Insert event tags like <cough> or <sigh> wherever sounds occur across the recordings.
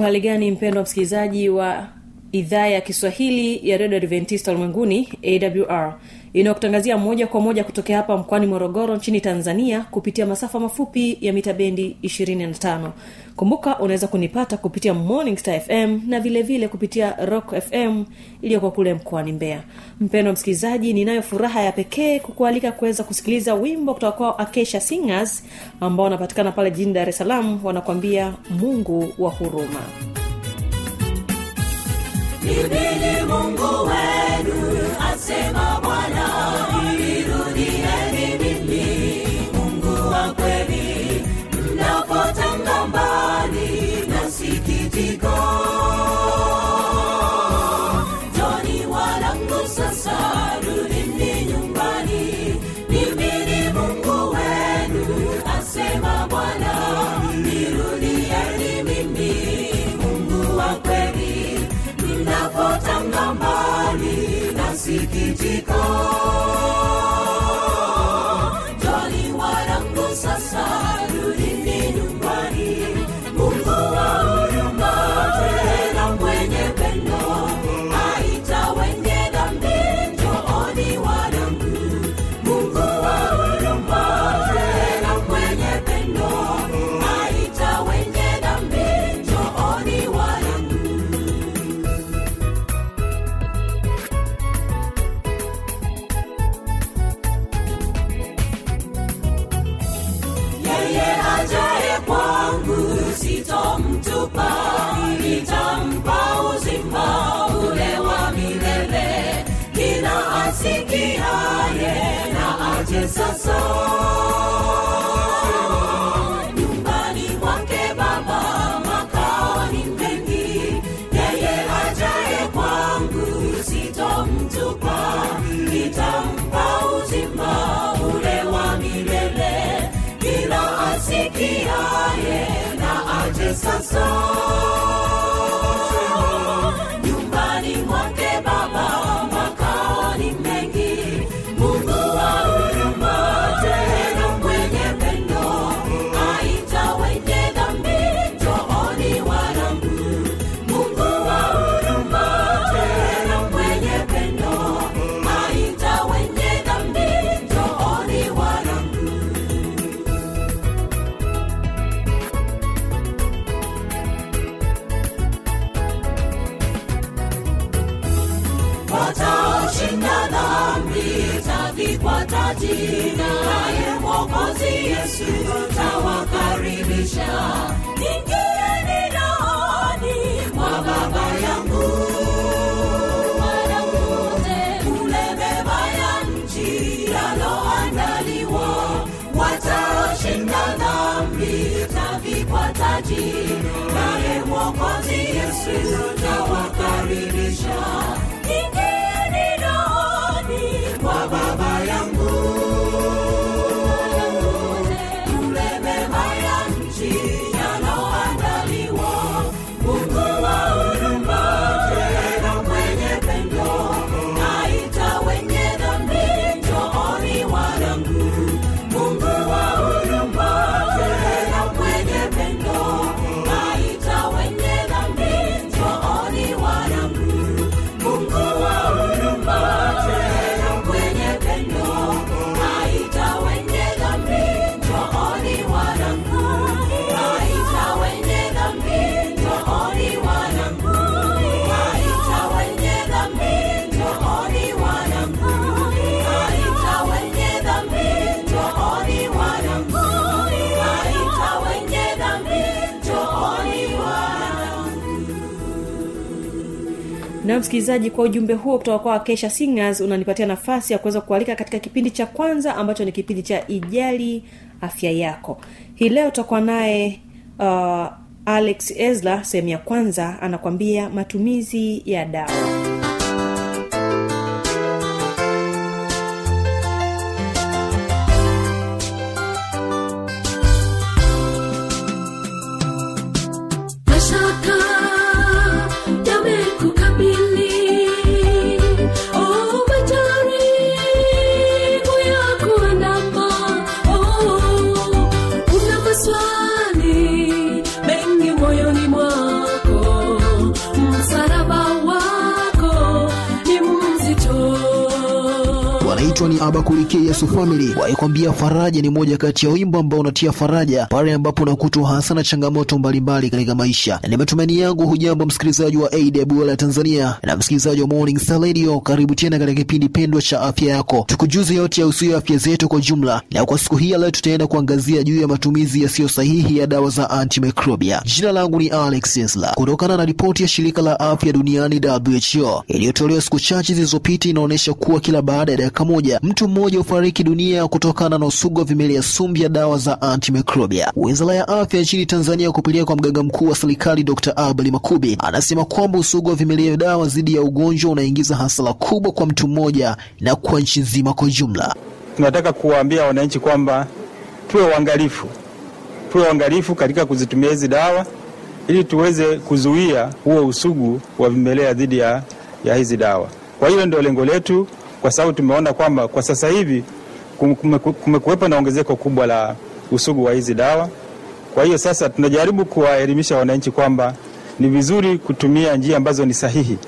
uhali gani mpendwa msikilizaji wa idhaa ya kiswahili ya redio adventista ulimwenguni awr inayokutangazia moja kwa moja kutokea hapa mkoani morogoro nchini tanzania kupitia masafa mafupi ya mita bendi 25 kumbuka unaweza kunipata kupitia morning star fm na vilevile vile kupitia rock fm iliyoko kule mkoani mbeya. Mpendo msikilizaji ninayo furaha ya pekee kukualika kuweza kusikiliza wimbo kutoka kwao akesha singers ambao wanapatikana pale jijini dar es salaam wanakwambia mungu wa huruma Mimini Mungu wenu, asema Bwana, nirudieni mimi, Mungu wa kweli, mnapotanga sikitiko. Sitomtupa nitampa uzima ule wa milele. Kila asikiaye na aje sasa aje msikilizaji kwa ujumbe huo kutoka kwa kesha singers unanipatia nafasi ya kuweza kualika katika kipindi cha kwanza ambacho ni kipindi cha ijali afya yako. Hii leo tutakuwa naye uh, alex esla sehemu ya kwanza anakwambia matumizi ya dawa ni Yesu Family. Waikwambia faraja ni moja kati ya wimbo ambao unatia faraja pale ambapo unakutwa hasa na changamoto mbalimbali katika maisha. Ni matumaini yangu hujambo msikilizaji wa AWR Tanzania na msikilizaji wa Morning Star Radio, karibu tena katika kipindi pendwa cha afya yako, tukujuze yote yahusuyo afya zetu kwa jumla. Na kwa siku hii ya leo tutaenda kuangazia juu ya matumizi yasiyo sahihi ya dawa za antimicrobia. Jina langu ni Alex Sesla. Kutokana na ripoti ya shirika la afya duniani WHO iliyotolewa siku chache zilizopita, inaonyesha kuwa kila baada ya dakika moja mtu mmoja hufariki dunia kutokana na usugu wa vimelea sumu vya dawa za antimicrobia. Wizara ya afya nchini Tanzania kupitia kwa mganga mkuu wa serikali Dr. Abel Makubi anasema kwamba usugu wa vimelea dawa dhidi ya ugonjwa unaingiza hasara kubwa kwa mtu mmoja na kwa nchi nzima kwa jumla. tunataka kuwaambia wananchi kwamba tuwe uangalifu, tuwe uangalifu katika kuzitumia hizi dawa ili tuweze kuzuia huo usugu wa vimelea dhidi ya, ya hizi dawa. Kwa hiyo ndio lengo letu, kwa sababu tumeona kwamba kwa sasa hivi kumekuwepo na ongezeko kubwa la usugu wa hizi dawa. Kwa hiyo sasa tunajaribu kuwaelimisha wananchi kwamba ni vizuri kutumia njia ambazo ni sahihi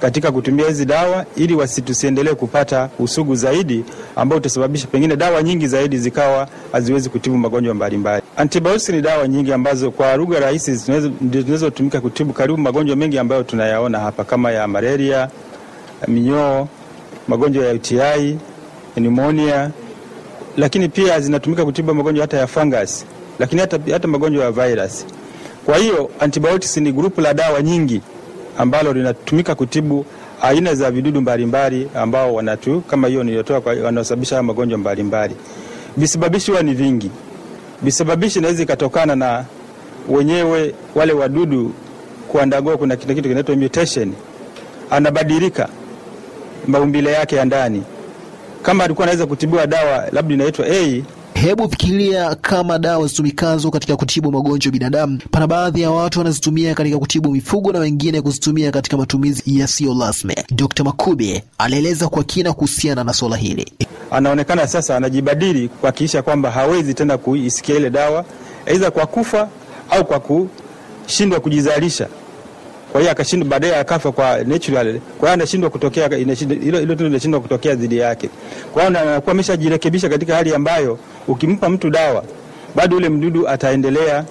katika kutumia hizi dawa ili wasitusiendelee kupata usugu zaidi ambao utasababisha pengine dawa nyingi zaidi zikawa haziwezi kutibu magonjwa mbalimbali. Antibiotics ni dawa nyingi ambazo kwa lugha rahisi ndio zinazotumika kutibu karibu magonjwa mengi ambayo tunayaona hapa kama ya malaria, minyoo, magonjwa ya UTI, pneumonia, lakini pia zinatumika kutibu magonjwa hata ya fungus, lakini hata, hata magonjwa ya virus. Kwa hiyo antibiotics ni grupu la dawa nyingi ambalo linatumika kutibu aina za vidudu mbalimbali ambao wanatu kama hiyo niliyotoa wanaosababisha magonjwa mbalimbali. Visababishi huwa ni vingi. Visababishi inaweza ikatokana na wenyewe wale wadudu kuandagoa, kuna kitu kinaitwa mutation, anabadilika maumbile yake ya ndani. Kama alikuwa anaweza kutibiwa dawa labda inaitwa A Hebu fikiria kama dawa zitumikazo katika kutibu magonjwa binadamu, pana baadhi ya watu wanazitumia katika kutibu mifugo na wengine kuzitumia katika matumizi yasiyo rasmi. Dr. Makube anaeleza kwa kina kuhusiana na swala hili. anaonekana sasa anajibadili kuhakikisha kwamba hawezi tena kuisikia ile dawa, aidha kwa kufa au kwa kushindwa kujizalisha. Kwa hiyo akashindwa, baadaye akafa kwa natural. Kwa hiyo anashindwa kutokea, hilo hilo tendo linashindwa kutokea dhidi yake. Kwa hiyo anakuwa ameshajirekebisha katika hali ambayo ukimpa mtu dawa, bado ule mdudu ataendelea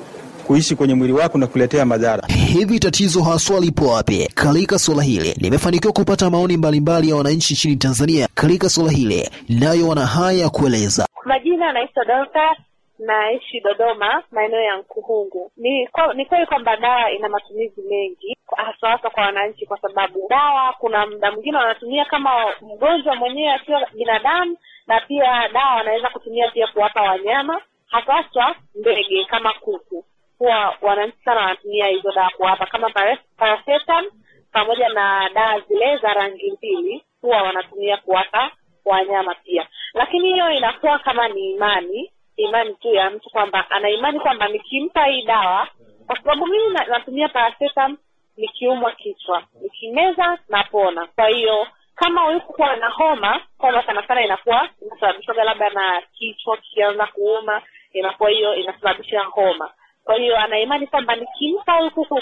kuishi kwenye mwili wako na kuletea madhara. Hivi tatizo haswa lipo wapi? Katika suala hili nimefanikiwa kupata maoni mbalimbali ya wananchi nchini Tanzania katika suala hili, nayo wana haya ya kueleza. Majina anaitwa Dorcas, naishi Dodoma, maeneo ya Nkuhungu. Ni ni kweli kwamba dawa ina matumizi mengi, hasa hasa kwa wananchi, kwa sababu dawa, kuna muda mwingine wanatumia kama mgonjwa mwenyewe akiwa binadamu, na pia dawa wanaweza kutumia pia kuwapa wanyama, hasa hasa ndege kama kuku. Huwa wananchi sana wanatumia hizo dawa kuwapa kama para- paracetam pamoja na dawa zile za rangi mbili, huwa wanatumia kuwapa wanyama pia, lakini hiyo inakuwa kama ni imani imani tu ya mtu kwamba ana imani kwamba nikimpa hii dawa, kwa sababu mimi natumia paracetam nikiumwa kichwa, nikimeza napona. Kwa hiyo kama ulikuwa na homa, homa sana sana inakuwa inasababishwa labda na kichwa kikianza kuuma, inakuwa hiyo inasababisha homa. Kwa hiyo anaimani kwamba nikimpa huyu kuku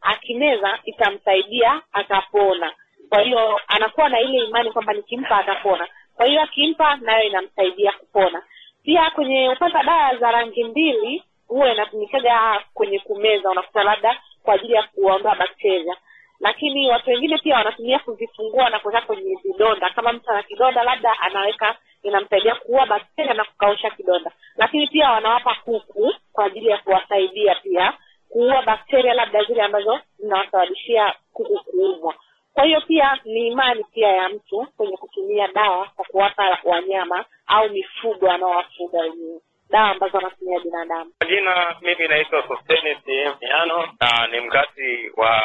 akimeza itamsaidia atapona. Kwa hiyo anakuwa na ile imani kwamba nikimpa atapona. Kwa hiyo akimpa nayo inamsaidia kupona. Pia kwenye upande wa dawa za rangi mbili huwa inatumikaga kwenye kumeza, unakuta labda kwa ajili ya kuondoa bakteria, lakini watu wengine pia wanatumia kuzifungua na kuweka kwenye vidonda. Kama mtu ana kidonda, labda anaweka, inamsaidia kuua bakteria na kukausha kidonda. Lakini pia wanawapa kuku kwa ajili ya kuwasaidia pia kuua bakteria labda zile ambazo zinawasababishia kuku kuumwa. kwa hiyo pia ni imani pia ya mtu kwenye kutumia dawa kwa kuwapa wanyama au mifugo anaowafuga wenyewe dawa ambazo anatumia binadamu Jina mimi naitwa Sostenes Miano na ni mkazi wa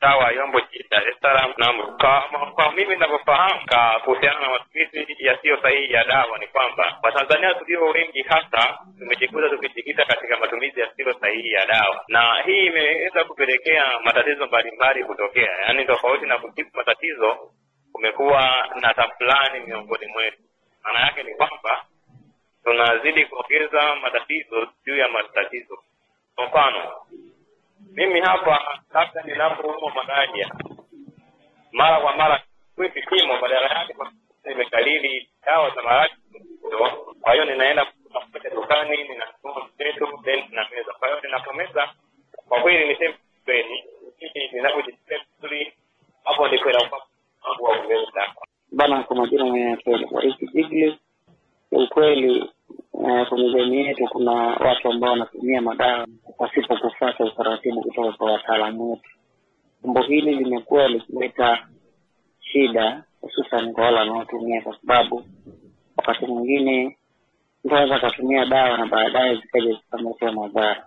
dawa Yombo jijini Dar es Salaam. Na kwa, kwa mimi ninavyofahamu kuhusiana na matumizi yasiyo sahihi ya dawa ni kwamba Watanzania tulio wengi hasa tumejikuta tukijikita katika matumizi yasiyo sahihi ya dawa, na hii imeweza kupelekea matatizo mbalimbali kutokea. Yaani, tofauti na kutibu matatizo, kumekuwa na tafulani miongoni mwetu. Maana yake ni kwamba tunazidi kuongeza matatizo juu ya matatizo. Kwa mfano, mimi hapa labda ninapoumwa malaria, mara kwa mara kui vipimo, badala yake nimekalili dawa za maradhi. Kwa hiyo ninaenda kutafuta dukani, ninanunua mseto, then ninameza. Kwa hiyo ninapomeza, kwa kweli niseme kweli, ninapojisikia vizuri, hapo ndipo inakuwa kuwa dawa. bana kwa majina naitwa Warisi Jigli. Ukweli eh, kwenye jamii yetu kuna watu ambao wanatumia madawa pasipo kufuata utaratibu kutoka kwa wataalamu wetu. Jambo hili limekuwa likileta shida hususan kwa wale wanaotumia, kwa sababu wakati mwingine mtu anaweza akatumia dawa na baadaye zikaja zikamletea madhara.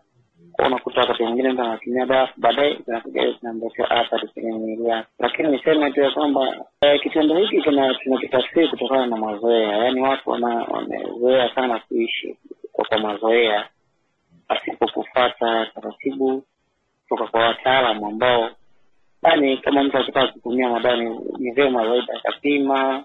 Unakuta wakati mwingine mtu anatumia dawa baadaye zinakuja zinamletea athari kwenye mwili yake. Lakini niseme tu ya kwamba eh, kitendo hiki tuna- tunakitafsiri kutokana na mazoea, yaani watu wamezoea sana kuishi kwa, kwa mazoea pasipo kufata taratibu kutoka kwa wataalamu ambao yani kama mtu akitaka kutumia madawa ni vyema zaidi akapima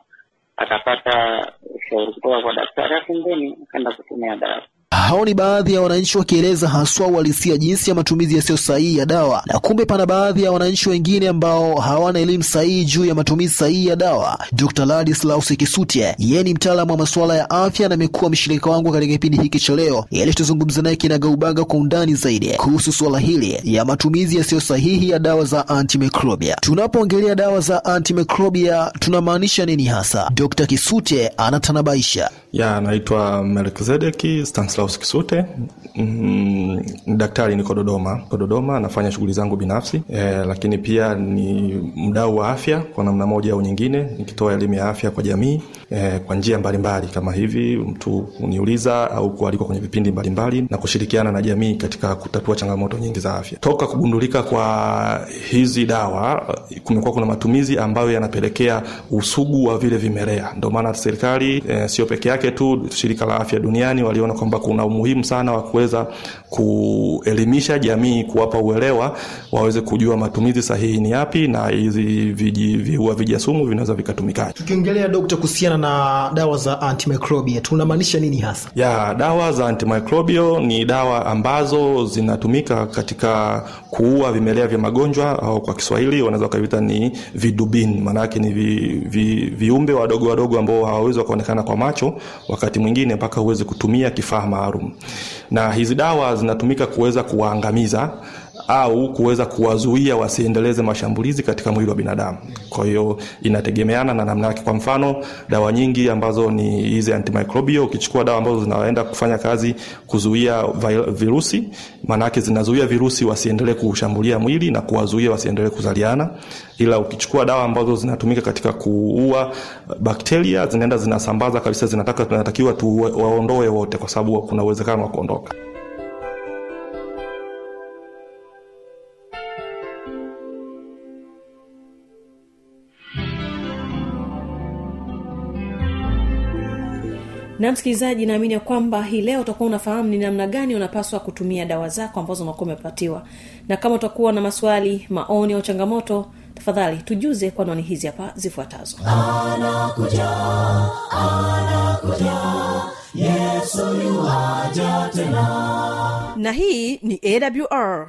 akapata ushauri kutoka kwa daktari afu mbeni akaenda kutumia dawa Hao ni baadhi ya wananchi wakieleza haswa uhalisia jinsi ya matumizi yasiyo sahihi ya dawa, na kumbe pana baadhi ya wananchi wengine ambao hawana elimu sahihi juu ya matumizi sahihi ya dawa. Dr. Ladislaus Kisutye, yeye ni mtaalamu wa masuala ya afya na amekuwa mshirika wangu katika kipindi hiki cha leo, ili tuzungumze naye kinagaubaga kwa undani zaidi kuhusu suala hili ya matumizi yasiyo sahihi ya dawa za antimicrobia. Tunapoongelea dawa za antimicrobia tunamaanisha nini hasa? Dr. Kisutye anatanabaisha. ya anaitwa melkizedeki stanislaus kisute mm, daktari niko dodoma. Niko dodoma nafanya shughuli zangu binafsi. E, lakini pia ni mdau wa afya kwa namna moja au nyingine nikitoa elimu ya afya kwa jamii e, kwa njia mbalimbali kama hivi mtu kuniuliza au kualikwa kwenye vipindi mbalimbali na kushirikiana na jamii katika kutatua changamoto nyingi za afya. Toka kugundulika kwa hizi dawa kumekuwa kuna matumizi ambayo yanapelekea usugu wa vile vimelea. Ndio maana serikali e, sio peke yake tu shirika la afya duniani waliona kwamba kuna umuhimu sana wa kuweza kuelimisha jamii kuwapa uelewa waweze kujua matumizi sahihi ni yapi na hizi viua vijasumu vinaweza vikatumikaje tukiongelea dokta kuhusiana na dawa za antimicrobial tunamaanisha nini hasa? Ya dawa za antimicrobial ni dawa ambazo zinatumika katika kuua vimelea vya magonjwa au kwa kiswahili wanaweza wakaviita ni vidubini, maanake ni vi, vi, viumbe wadogo wadogo ambao hawawezi wakaonekana kwa macho wakati mwingine mpaka huwezi kutumia kifaa maalum na hizi dawa zinatumika kuweza kuwaangamiza au kuweza kuwazuia wasiendeleze mashambulizi katika mwili wa binadamu. Kwa hiyo inategemeana na namna yake. Kwa mfano dawa nyingi ambazo ni hizi antimicrobial ukichukua dawa ambazo zinaenda kufanya kazi kuzuia virusi, virusi maanaake zinazuia virusi wasiendelee kushambulia mwili na kuwazuia wasiendelee kuzaliana. Ila ukichukua dawa ambazo zinatumika katika kuua bakteria zinaenda zinasambaza kabisa zinataka tunatakiwa tuwaondoe wote kwa sababu kuna uwezekano wa kuondoka na msikilizaji naamini ya kwamba hii leo utakuwa unafahamu ni namna gani unapaswa kutumia dawa zako ambazo unakuwa umepatiwa. Na kama utakuwa na maswali maoni au changamoto tafadhali tujuze kwa nani hizi hapa zifuatazo. Na hii ni awr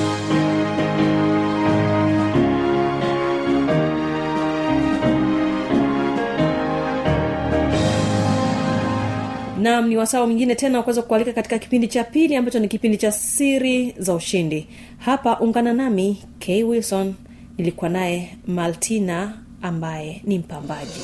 nam ni wasaa mwingine tena wakuweza kualika katika kipindi cha pili ambacho ni kipindi cha siri za ushindi. Hapa ungana nami k. Wilson. Nilikuwa naye maltina ambaye ni mpambaji.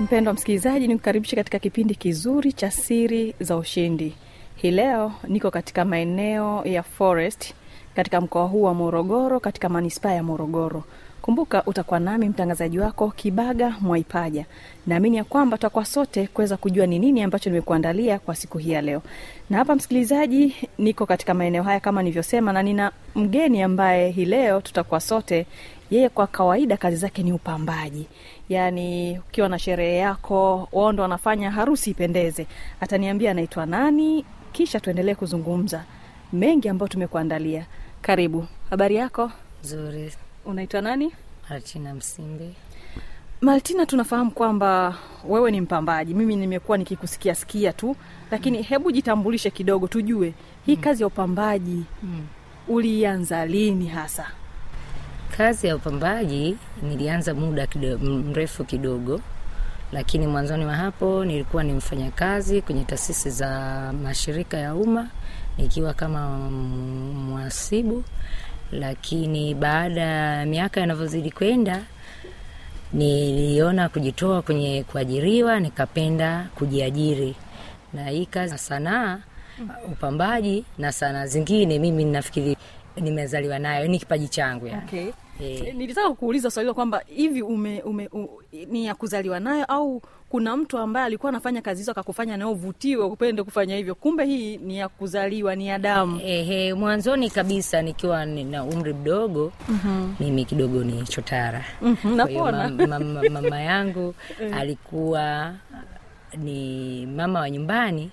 Mpendo wa msikilizaji ni kukaribisha katika kipindi kizuri cha siri za ushindi. Hii leo niko katika maeneo ya forest katika mkoa huu wa morogoro katika manispaa ya morogoro. Kumbuka utakuwa nami mtangazaji wako kibaga mwaipaja. Naamini ya kwamba tutakuwa sote kuweza kujua ni nini ambacho nimekuandalia kwa siku hii ya leo. Na hapa msikilizaji niko katika maeneo haya kama nilivyosema na nina mgeni ambaye hii leo tutakuwa sote. Yeye kwa kawaida kazi zake ni upambaji. Yaani ukiwa na sherehe yako wao ndo wanafanya harusi ipendeze. Ataniambia anaitwa nani kisha tuendelee kuzungumza. Mengi ambayo tumekuandalia karibu. Habari yako? Nzuri. unaitwa nani? Martina Msimbe. Martina, tunafahamu kwamba wewe ni mpambaji. Mimi nimekuwa nikikusikia sikia tu lakini hebu jitambulishe kidogo tujue hii kazi ya upambaji Mm. ulianza lini hasa? Kazi ya upambaji nilianza muda kido, mrefu kidogo, lakini mwanzoni wa hapo nilikuwa ni mfanyakazi kwenye taasisi za mashirika ya umma nikiwa kama mwasibu mhasibu, lakini baada ya miaka inavyozidi kwenda niliona kujitoa kwenye kuajiriwa, nikapenda kujiajiri na hii kazi sanaa upambaji na sanaa zingine mimi nafikiri nimezaliwa nayo ni kipaji changu yani. okay. E, nilitaka kuuliza swali kwamba hivi ume, ume, u, ni ya kuzaliwa nayo au kuna mtu ambaye alikuwa anafanya kazi hizo akakufanya nayo uvutiwe upende kufanya hivyo. Kumbe hii ni ya kuzaliwa ni ya damu. Ehe, mwanzoni kabisa nikiwa na umri mdogo Mhm. mimi kidogo ni chotara. Mm-hmm, napona. mam- mam- mama yangu <laughs> alikuwa ni mama wa nyumbani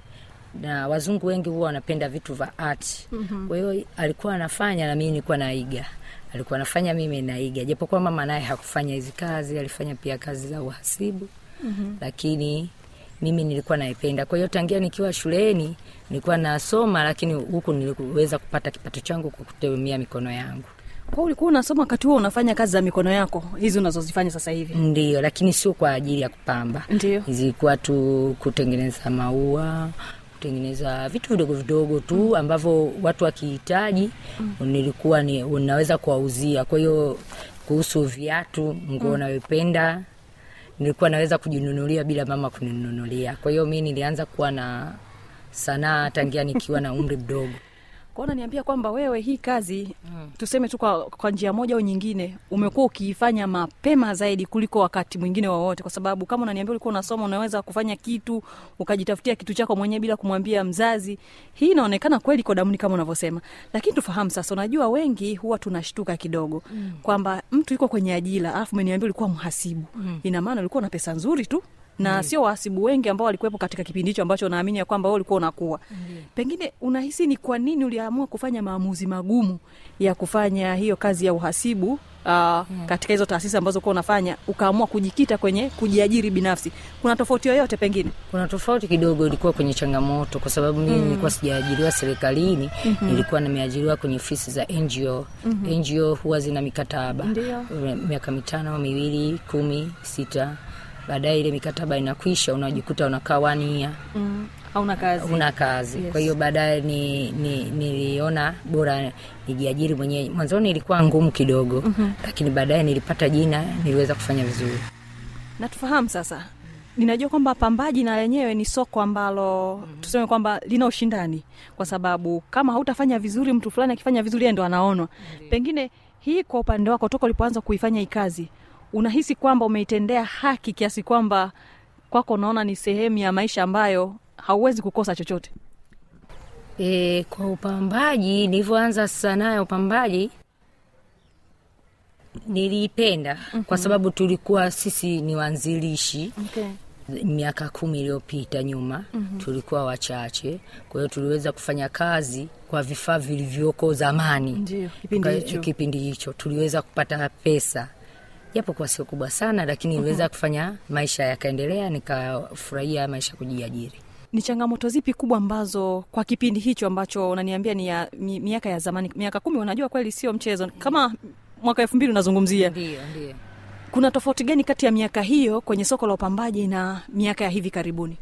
na wazungu wengi huwa wanapenda vitu vya art. Mhm. kwa hiyo alikuwa anafanya na mimi nilikuwa naiga. Alikuwa anafanya mimi naiga. Japokuwa mama naye hakufanya hizi kazi alifanya pia kazi za uhasibu Mhm. lakini mimi nilikuwa naipenda. Kwa hiyo tangia nikiwa shuleni nilikuwa nasoma lakini huku niliweza kupata kipato changu kwa kutumia mikono yangu. Kwa ulikuwa unasoma wakati huo unafanya kazi za mikono yako hizi unazozifanya sasa hivi? Ndio lakini sio kwa ajili ya kupamba. Ndio zilikuwa tu kutengeneza maua kutengeneza vitu vidogo vidogo tu ambavyo watu wakihitaji nilikuwa ni unaweza kuwauzia. Kwa hiyo kuhusu viatu nguo Mm. unayopenda nilikuwa naweza kujinunulia bila mama kuninunulia. Kwa hiyo mi nilianza kuwa na sanaa tangia nikiwa na umri mdogo kwao unaniambia kwamba wewe hii kazi mm. tuseme tu kwa, kwa njia moja au nyingine umekuwa ukiifanya mapema zaidi kuliko wakati mwingine wowote kwa sababu kama unaniambia ulikuwa unasoma unaweza kufanya kitu ukajitafutia kitu chako mwenyewe bila kumwambia mzazi hii inaonekana kweli kwa damuni kama unavyosema lakini tufahamu sasa unajua wengi huwa tunashtuka kidogo Mm. kwamba mtu yuko kwenye ajira alafu umeniambia ulikuwa mhasibu Mm. ina maana ulikuwa na pesa nzuri tu na Mm. sio wahasibu wengi ambao walikuwepo katika kipindi hicho ambacho naamini ya kwamba ulikuwa unakuwa pengine unahisi ni kwa nini uliamua kufanya maamuzi magumu ya kufanya hiyo kazi ya uhasibu uh, katika hizo taasisi ambazo kuwa unafanya ukaamua kujikita kwenye kujiajiri binafsi? Kuna tofauti yoyote pengine? Kuna tofauti kidogo ilikuwa kwenye changamoto kwa sababu mimi Mm. nilikuwa sijaajiriwa serikalini Mhm. nilikuwa nimeajiriwa kwenye ofisi za ngo Mhm. ngo huwa zina mikataba. Miaka mitano miwili kumi sita baadaye ile mikataba inakwisha unajikuta unakaa wania mm. hauna kazi una kazi Yes. kwa hiyo baadaye ni, ni, niliona bora nijiajiri mwenyewe mwanzoni ilikuwa ngumu kidogo Mhm. lakini baadaye nilipata jina niliweza kufanya vizuri Natufahamu sasa ninajua kwamba pambaji na lenyewe ni soko ambalo mm-hmm. tuseme kwamba lina ushindani kwa sababu kama hautafanya vizuri mtu fulani akifanya vizuri ndo anaonwa pengine hii kwa upande wako toka ulipoanza kuifanya hii kazi unahisi kwamba umeitendea haki kiasi kwamba kwako unaona ni sehemu ya maisha ambayo hauwezi kukosa chochote? E, kwa upambaji nilivyoanza sanaa ya upambaji niliipenda. Mm-hmm. kwa sababu tulikuwa sisi ni waanzilishi okay. miaka kumi iliyopita nyuma mm-hmm. tulikuwa wachache. Kwa hiyo tuliweza kufanya kazi kwa vifaa vilivyoko zamani. Ndiyo, kipindi kipindi hicho. Tuliweza kupata pesa japo kwa sio kubwa sana lakini niliweza Mhm. kufanya maisha yakaendelea nikafurahia maisha kujiajiri. Ni changamoto zipi kubwa ambazo kwa kipindi hicho ambacho unaniambia ni ya mi, miaka ya zamani miaka kumi unajua kweli sio mchezo kama mwaka elfu mbili unazungumzia. Ndio ndio. Kuna tofauti gani kati ya miaka hiyo kwenye soko la upambaji na miaka ya hivi karibuni?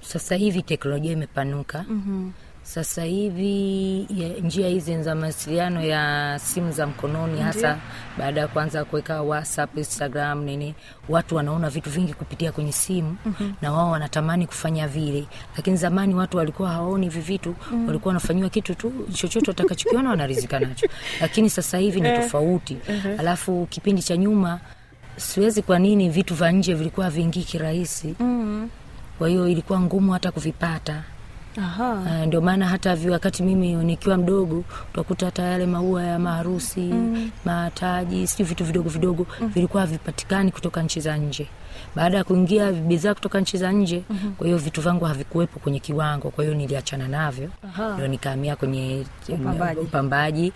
Sasa hivi teknolojia imepanuka. Mm-hmm. Sasa hivi ya, njia hizi za mawasiliano ya simu za mkononi hasa Ndiyo. baada ya kuanza kuweka whatsapp instagram nini watu wanaona vitu vingi kupitia kwenye simu Mhm. na wao wanatamani kufanya vile lakini zamani watu walikuwa hawaoni hivi vitu Mm. walikuwa wanafanyiwa kitu tu chochote watakachokiona wanarizika nacho <laughs> lakini sasa hivi ni tofauti mm-hmm. alafu kipindi cha nyuma siwezi kwa nini vitu vya nje vilikuwa viingii kirahisi mm. kwa hiyo ilikuwa ngumu hata kuvipata Aha. Uh, ndio maana hata wakati mimi nikiwa mdogo utakuta hata yale maua ya maharusi Mm. mataji sijui vitu vidogo vidogo Mm. vilikuwa havipatikani kutoka nchi za nje baada ya kuingia bidhaa kutoka nchi za nje Mhm. kwa hiyo vitu vangu havikuwepo kwenye kiwango kwa hiyo niliachana navyo ndio nikahamia kwenye Upambaji. upambaji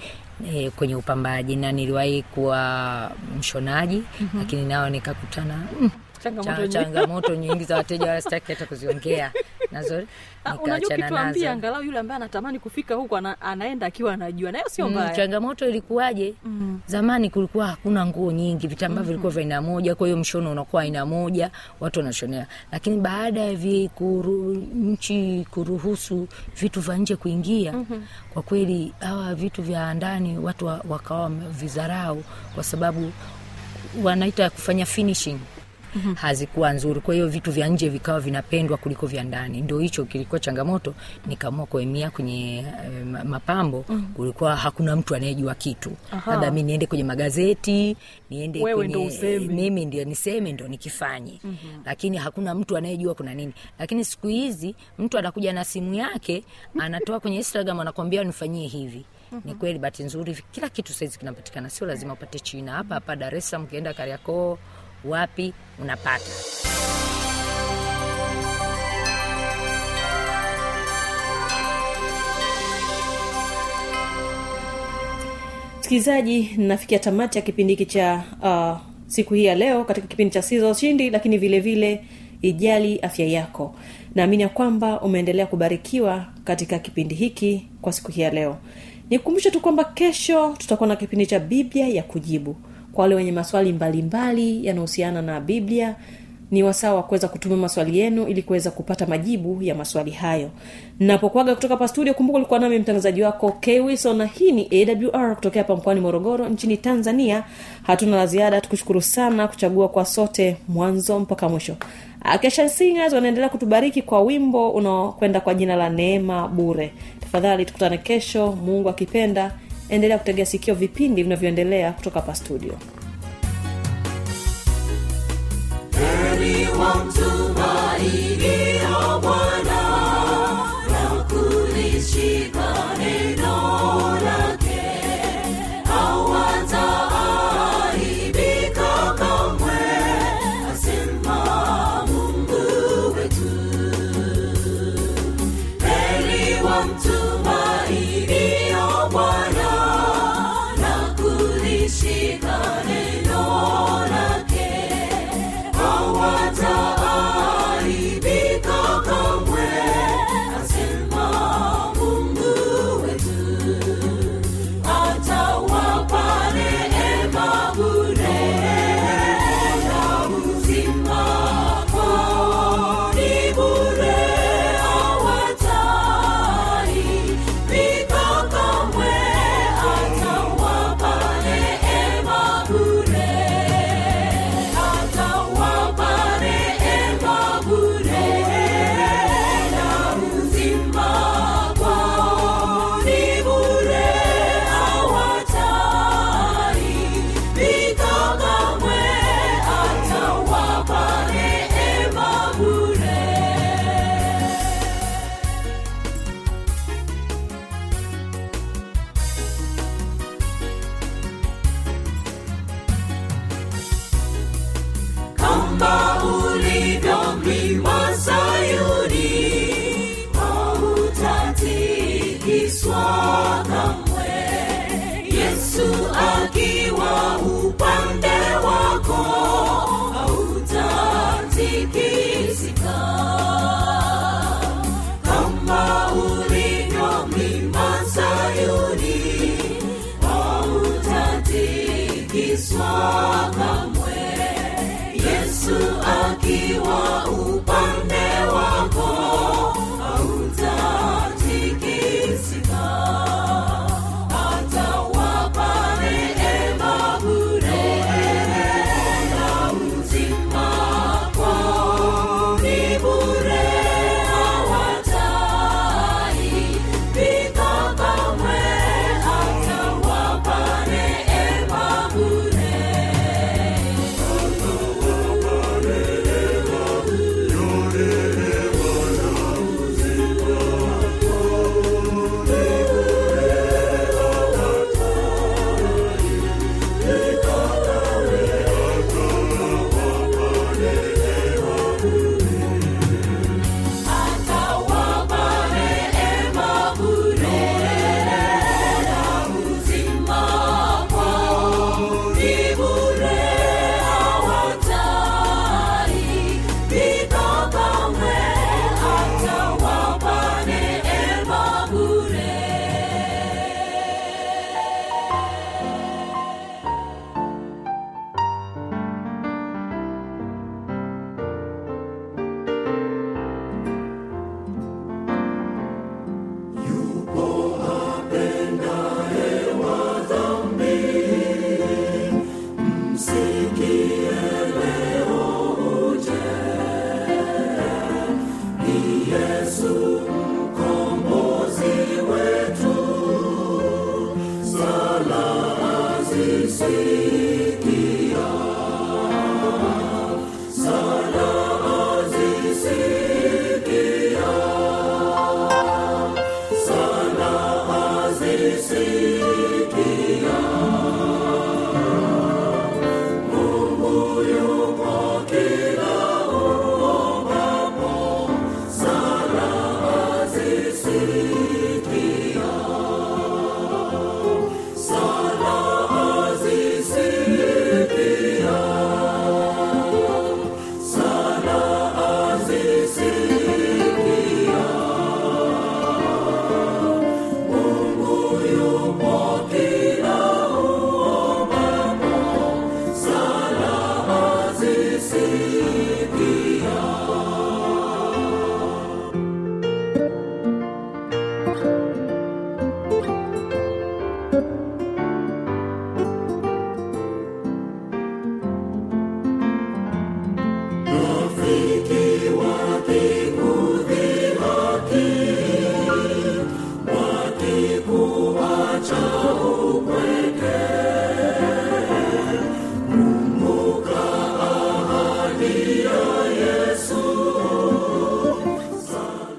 eh, kwenye upambaji na niliwahi kuwa mshonaji Mhm. lakini nao nikakutana mm, Changamoto changamoto nyingi za wateja wala sitaki hata kuziongea. Nazo <laughs> Ah, nikaachana nazo. angalau yule ambaye anatamani kufika huko ana, anaenda akiwa anajua nayo sio Mm, changamoto ilikuwaje? Mm. zamani kulikuwa hakuna nguo nyingi vitambaa mm. vilikuwa vya aina moja kwa hiyo mshono unakuwa aina moja watu wanashonea. Lakini baada ya vi kuru, nchi kuruhusu vitu vya nje kuingia Mhm. kwa kweli hawa vitu vya ndani watu wa- wakawa vizarau kwa sababu wanaita kufanya finishing Mhm. hazikuwa nzuri. Kwa hiyo vitu vya nje vikawa vinapendwa kuliko vya ndani. Ndio hicho kilikuwa changamoto nikaamua kuemia kwenye eh, mapambo. Mhm. kulikuwa hakuna mtu anayejua kitu. Labda mi niende kwenye magazeti niende Wewe kwenye, ndo useme. mimi ndio niseme ndo nikifanye. Mhm. lakini hakuna mtu anayejua kuna nini. Lakini siku hizi mtu anakuja na simu yake <laughs> anatoa kwenye instagram anakwambia nifanyie hivi. Ni kweli bahati nzuri kila kitu saizi kinapatikana. Sio lazima upate china. Hapa hapa dar es salaam ukienda kariakoo wapi unapata? Msikilizaji nafikia tamati ya kipindi hiki cha uh, siku hii ya leo katika kipindi cha siza ushindi lakini vile vile ijali afya yako. Naamini ya kwamba umeendelea kubarikiwa katika kipindi hiki kwa siku hii ya leo. Nikukumbushe tu kwamba kesho tutakuwa na kipindi cha biblia ya kujibu kwa wale wenye maswali mbalimbali yanayohusiana na biblia ni wasaa wa kuweza kutuma maswali yenu ili kuweza kupata majibu ya maswali hayo. Napokwaga kutoka hapa studio kumbuka ulikuwa nami mtangazaji wako kwiso na hii ni awr kutokea hapa mkoani morogoro nchini tanzania. Hatuna la ziada tukushukuru sana kuchagua kwa sote mwanzo mpaka mwisho. Akesha singers wanaendelea kutubariki kwa wimbo unaokwenda kwa jina la neema bure. Tafadhali tukutane kesho mungu akipenda endelea kutegea sikio vipindi vinavyoendelea kutoka hapa studio. Heri wamtumainio Bwana